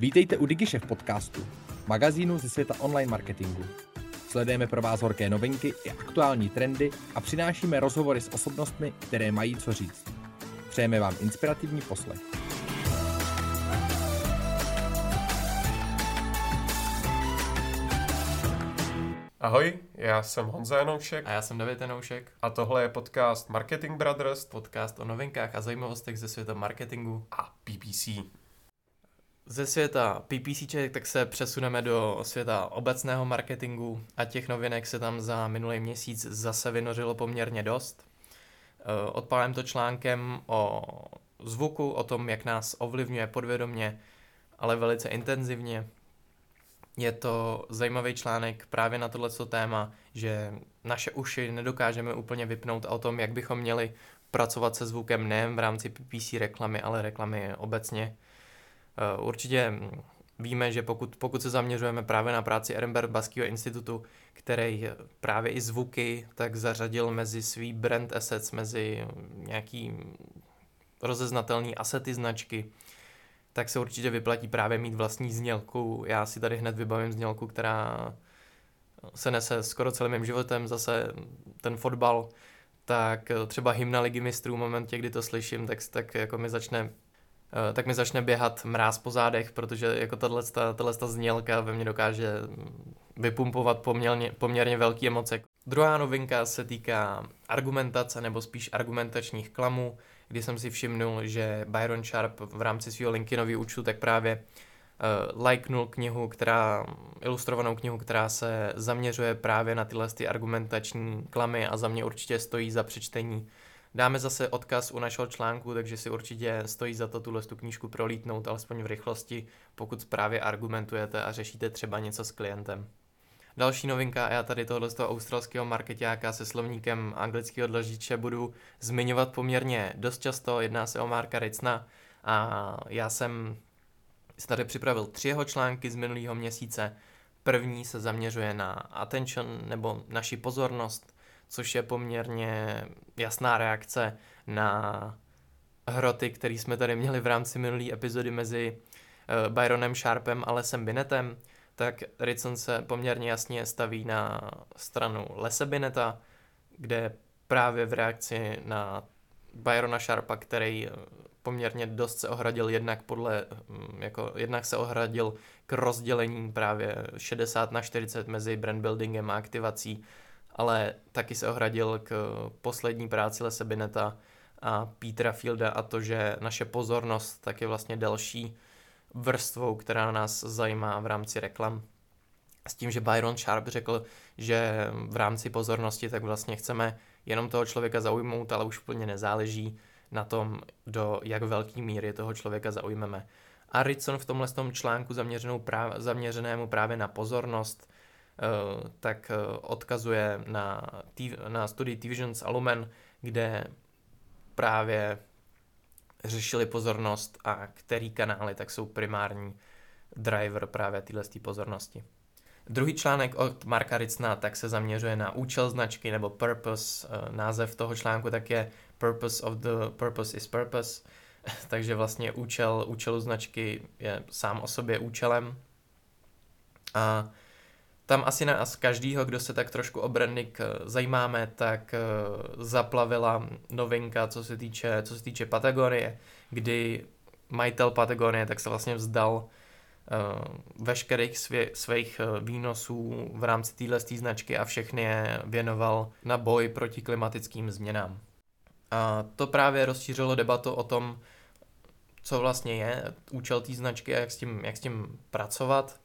Vítejte u DigiShef podcastu, magazínu ze světa online marketingu. Sledujeme pro vás horké novinky i aktuální trendy a přinášíme rozhovory s osobnostmi, které mají co říct. Přejeme vám inspirativní poslech. Ahoj, já jsem Honza Janoušek. A já jsem David Janoušek. A tohle je podcast Marketing Brothers. Podcast o novinkách a zajímavostech ze světa marketingu a PPC. Ze světa PPC tak se přesuneme do světa obecného marketingu a těch novinek se tam za minulý měsíc zase vynořilo poměrně dost. Eh, odpálím to článkem o zvuku, o tom, jak nás ovlivňuje podvědomě, ale velice intenzivně. Je to zajímavý článek právě na tohleto téma, že naše uši nedokážeme úplně vypnout a o tom, jak bychom měli pracovat se zvukem nejen v rámci PPC reklamy, ale reklamy obecně. Eh, určitě víme, že pokud, pokud se zaměřujeme právě na práci Ehrenberg Baskýho institutu, který právě i zvuky tak zařadil mezi svý brand assets, mezi nějaký rozeznatelný asety značky, tak se určitě vyplatí právě mít vlastní znělku. Já si tady hned vybavím znělku, která se nese skoro celým mým životem, zase ten fotbal, tak třeba hymna ligy mistrů v momentě, kdy to slyším, tak, tak jako mi začne tak mi začne běhat mráz po zádech, protože jako tahle, znělka ve mně dokáže vypumpovat poměrně, poměrně velké emoce. Druhá novinka se týká argumentace nebo spíš argumentačních klamů, kdy jsem si všimnul, že Byron Sharp v rámci svého LinkedInového účtu tak právě uh, lajknul knihu, která, ilustrovanou knihu, která se zaměřuje právě na tyhle ty argumentační klamy a za mě určitě stojí za přečtení. Dáme zase odkaz u našeho článku, takže si určitě stojí za to tuhle tu knížku prolítnout, alespoň v rychlosti, pokud právě argumentujete a řešíte třeba něco s klientem. Další novinka, já tady tohle z toho australského marketáka se slovníkem anglického dlaždiče budu zmiňovat poměrně dost často, jedná se o Marka Ricna a já jsem tady připravil tři jeho články z minulého měsíce. První se zaměřuje na attention nebo naši pozornost, což je poměrně jasná reakce na hroty, který jsme tady měli v rámci minulé epizody mezi uh, Byronem Sharpem a Lesem Binetem, tak Ritson se poměrně jasně staví na stranu Lese Bineta, kde právě v reakci na Byrona Sharpa, který eh, poměrně dost se ohradil jednak podle, hm, jako jednak se ohradil k rozdělení právě 60 na 40 mezi brand buildingem a aktivací ale taky se ohradil k poslední práci Lese Bineta a Petra Fielda a to, že naše pozornost tak je vlastně další vrstvou, která nás zajímá v rámci reklam. S tím, že Byron Sharp řekl, že v rámci pozornosti tak vlastně chceme jenom toho člověka zaujmout, ale už úplně nezáleží na tom, do jak velký míry toho člověka zaujmeme. A Ritson v tomhle tom článku zaměřenou práv, zaměřenému právě na pozornost tak eh, odkazuje na, na studii T-Visions a Lumen, kde právě řešili pozornost a který kanály tak jsou primární driver právě téhle pozornosti. Druhý článek od Marka Ricna tak se zaměřuje na účel značky nebo purpose. Eh, název toho článku tak je Purpose of the Purpose is Purpose. Takže vlastně účel účelu značky je sám o sobě účelem. A tam asi nás každýho, kdo se tak trošku o branding eh, zajímáme, tak eh, zaplavila novinka, co se týče, co se týče Patagonie, kdy majitel Patagonie tak se vlastně vzdal uh, veškerých svě, svých výnosů v rámci téhle značky a všechny je věnoval na boj proti klimatickým změnám. A to právě rozšířilo debatu o tom, co vlastně je účel té značky a jak s tím, jak s tím pracovat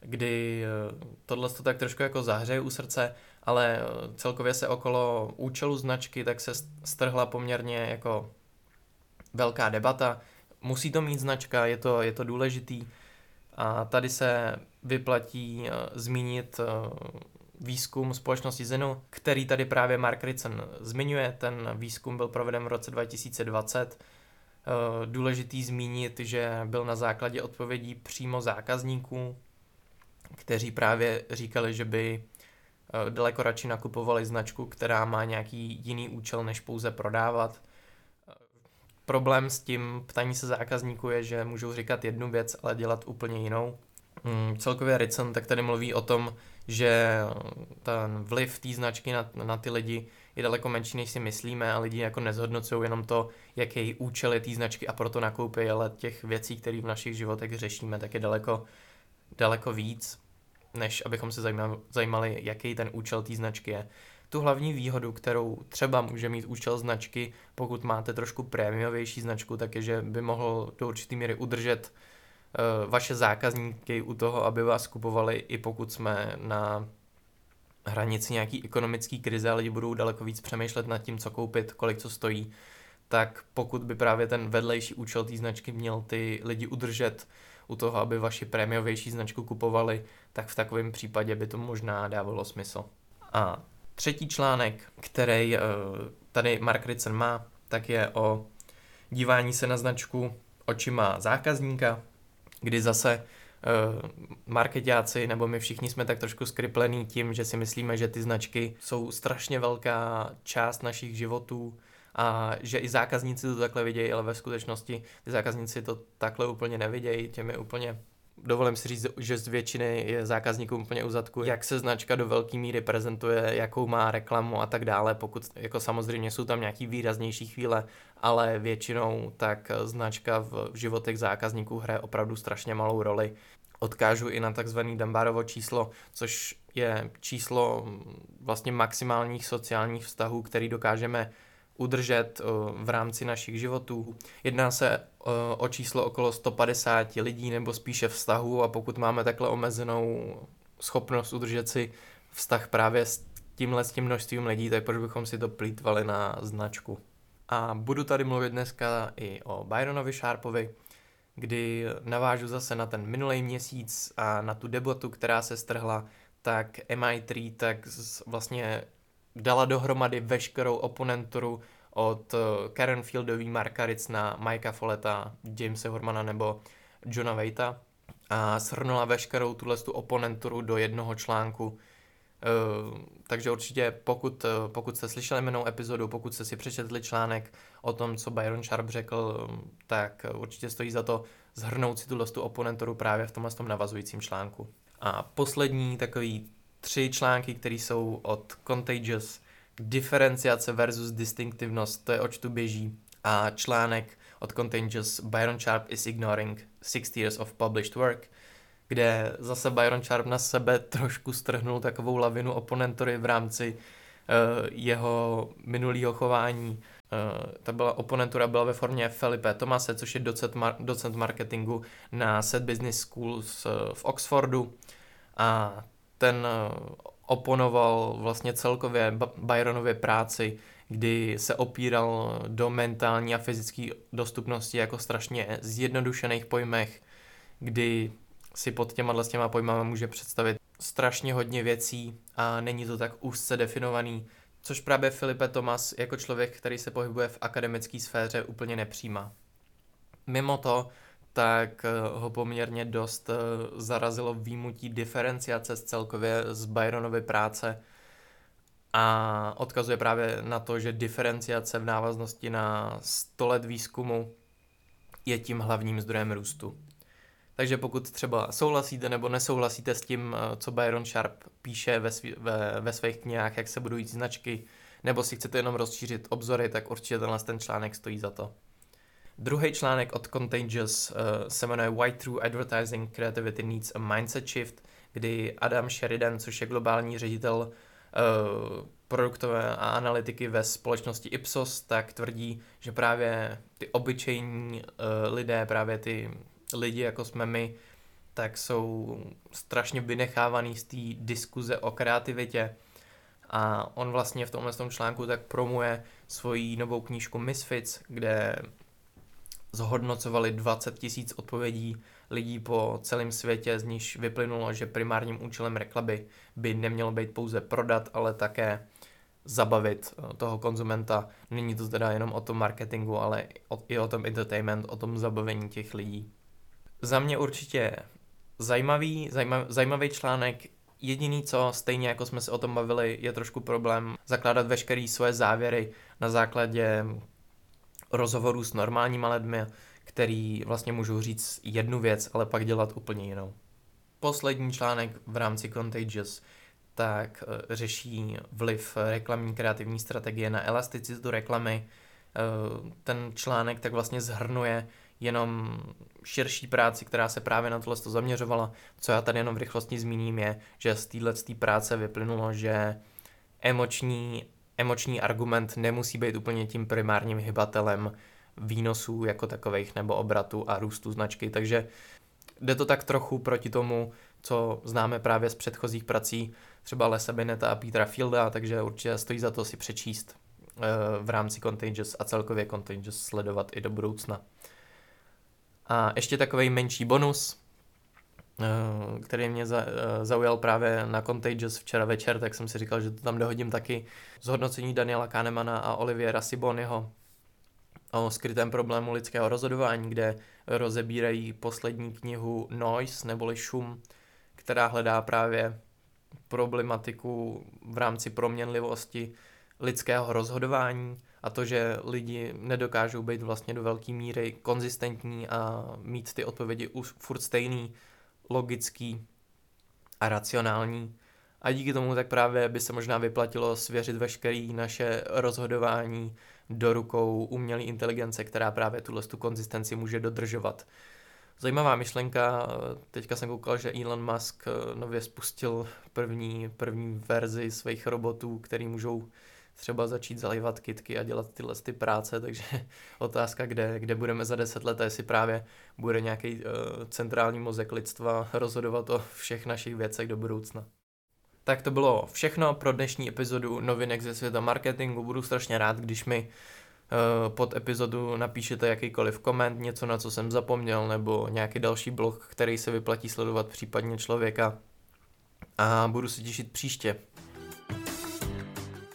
kdy eh, tohle to tak trošku jako zahřeje u srdce, ale eh, celkově se okolo účelu značky tak se strhla poměrně jako velká debata. Musí to mít značka, je to, je to důležitý. A tady se vyplatí uh, zmínit výzkum společnosti Zenu, který tady právě Mark Ritson zmiňuje. Ten výzkum byl proveden v roce 2020. Uh, důležitý zmínit, že byl na základě odpovědí přímo zákazníků, kteří právě říkali, že by eh, daleko radši nakupovali značku, která má nějaký jiný účel, než pouze prodávat. Problém s tím ptaní se zákazníků je, že můžou říkat jednu věc, ale dělat úplně jinou. Mm, celkově Ricen tak tady mluví o tom, že ten vliv té značky na, na ty lidi je daleko menší, než si myslíme a lidi jako nezhodnocují jenom to, jaký účel je té značky a proto nakoupí, ale těch věcí, které v našich životech řešíme, tak je daleko, daleko víc, než abychom se zajímali, jaký ten účel té značky je. Tu hlavní výhodu, kterou třeba může mít účel značky, pokud máte trošku prémiovější značku, tak je, že by mohl do určité míry udržet uh, vaše zákazníky u toho, aby vás kupovali, i pokud jsme na hranici nějaký ekonomický krize a lidi budou daleko víc přemýšlet nad tím, co koupit, kolik co stojí, tak pokud by právě ten vedlejší účel té značky měl ty lidi udržet u toho, aby vaši prémiovější značku kupovali, tak v takovém případě by to možná dávalo smysl. A třetí článek, který uh, tady Mark Ritson má, tak je o dívání se na značku očima zákazníka, kdy zase uh, marketáci nebo my všichni jsme tak trošku skriplení tím, že si myslíme, že ty značky jsou strašně velká část našich životů a že i zákazníci to takhle vidějí, ale ve skutečnosti ty zákazníci to takhle úplně nevidějí, těmi úplně dovolím si říct, že z většiny je zákazníků úplně u zadku, jak se značka do velké míry prezentuje, jakou má reklamu a tak dále, pokud jako samozřejmě jsou tam nějaký výraznější chvíle, ale většinou tak značka v životech zákazníků hraje opravdu strašně malou roli. Odkážu i na takzvaný Dunbarovo číslo, což je číslo vlastně maximálních sociálních vztahů, který dokážeme udržet v rámci našich životů. Jedná se o číslo okolo 150 lidí nebo spíše vztahů a pokud máme takhle omezenou schopnost udržet si vztah právě s tímhle s tím množstvím lidí, tak proč bychom si to plítvali na značku. A budu tady mluvit dneska i o Byronovi Sharpovi, kdy navážu zase na ten minulý měsíc a na tu debatu, která se strhla, tak MI3 tak vlastně dala dohromady veškerou oponenturu od eh, Karen Fieldový, Marka Ritzna, Mikea Folleta, Jamesa Hormana nebo Johna Waita a shrnula veškerou tuhle tu oponenturu do jednoho článku. Uh, takže určitě pokud, uh, pokud jste slyšeli jmenou epizodu, pokud jste si přečetli článek o tom, co Byron Sharp řekl, tak určitě stojí za to zhrnout si tuhle tu oponenturu právě v tomhle tom navazujícím článku. A poslední takový tři články, které jsou od Contagious, diferenciace versus distinktivnost, to je oč tu běží. A článek od Contagious Byron Sharp is ignoring 60 years of published work, kde zase Byron Sharp na sebe trošku strhnul takovou lavinu oponentory v rámci uh, jeho minulého chování. Uh, ta byla, oponentura byla ve formě Felipe Tomase, což je docent, mar, docent marketingu na Set Business School v, v Oxfordu. A ten uh, oponoval vlastně celkově Byronově práci, kdy se opíral do mentální a fyzické dostupnosti jako strašně zjednodušených pojmech, kdy si pod těma s těma pojmama může představit strašně hodně věcí a není to tak úzce definovaný, což právě Filipe Tomas jako člověk, který se pohybuje v akademické sféře úplně nepřijímá. Mimo to tak eh, ho poměrně dost eh, zarazilo výjimutí diferenciace z celkově z Byronovy práce a odkazuje právě na to, že diferenciace v návaznosti na 100 let výzkumu je tím hlavním zdrojem růstu. Takže pokud třeba souhlasíte nebo nesouhlasíte s tím, eh, co Byron Sharp píše ve, svý, ve, ve svých knihách, jak se budují značky, nebo si chcete jenom rozšířit obzory, tak určitě tenhle ten článek stojí za to. Druhý článek od Contagious uh, se jmenuje Why True Advertising Creativity Needs a Mindset Shift, kdy Adam Sheridan, což je globální ředitel uh, produktové a analytiky ve společnosti Ipsos, tak tvrdí, že právě ty obyčejní uh, lidé, právě ty lidi, jako jsme my, tak jsou strašně vynechávaný z té diskuze o kreativitě. A on vlastně v tomhle tom článku tak promuje svoji novou knížku Misfits, kde zhodnocovali 20 tisíc odpovědí lidí po celém světě, z níž vyplynulo, že primárním účelem reklamy by nemělo být pouze prodat, ale také zabavit eh, toho konzumenta. Není to teda jenom o tom marketingu, ale i o tom entertainment, o tom zabavení těch lidí. Za mě určitě zajímavý, zajímavý, zajímavý článek. Jediný, co stejně jako jsme se o tom bavili, je trošku problém zakládat veškeré svoje závěry na základě rozhovorů s normálníma lidmi, který vlastně můžou říct jednu věc, ale pak dělat úplně jinou. Poslední článek v rámci Contagious tak eh, řeší vliv reklamní kreativní strategie na elasticitu reklamy. Eh, ten článek tak vlastně zhrnuje jenom širší práci, která se právě na tohle zaměřovala. Co já tady jenom v rychlosti zmíním je, že z téhle práce vyplynulo, že emoční, emoční argument nemusí být úplně tím primárním hybatelem výnosů jako takových nebo obratu a růstu značky, takže jde to tak trochu proti tomu, co známe právě z předchozích prací, třeba Lesa Beneta a Petra Fielda, takže určitě stojí za to si přečíst eh, v rámci Contagious a celkově Contagious sledovat i do budoucna. A ještě takový menší bonus, který mě eh, zaujal právě na Contagious včera večer, tak jsem si říkal, že to tam dohodím taky. Zhodnocení Daniela Kahnemana a Oliviera Sibonyho o skrytém problému lidského rozhodování, kde rozebírají poslední knihu Noise neboli Šum, která hledá právě problematiku v rámci proměnlivosti lidského rozhodování a to, že lidi nedokážou být vlastně do velké míry konzistentní a mít ty odpovědi furt stejný, logický a racionální. A díky tomu tak právě by se možná vyplatilo svěřit veškerý naše rozhodování do rukou umělé inteligence, která právě tuhle tu konzistenci může dodržovat. Zajímavá myšlenka, teďka jsem koukal, že Elon Musk nově spustil první, první verzi svých robotů, který můžou třeba začít zalivat kitky a dělat tyhle ty práce, takže otázka, kde, kde budeme za deset let, jestli právě bude nějaký uh, centrální mozek lidstva rozhodovat o všech našich věcech do budoucna. Tak to bylo všechno pro dnešní epizodu novinek ze světa marketingu. Budu strašně rád, když mi uh, pod epizodu napíšete jakýkoliv koment, něco na co jsem zapomněl, nebo nějaký další blog, který se vyplatí sledovat případně člověka. A budu se těšit příště.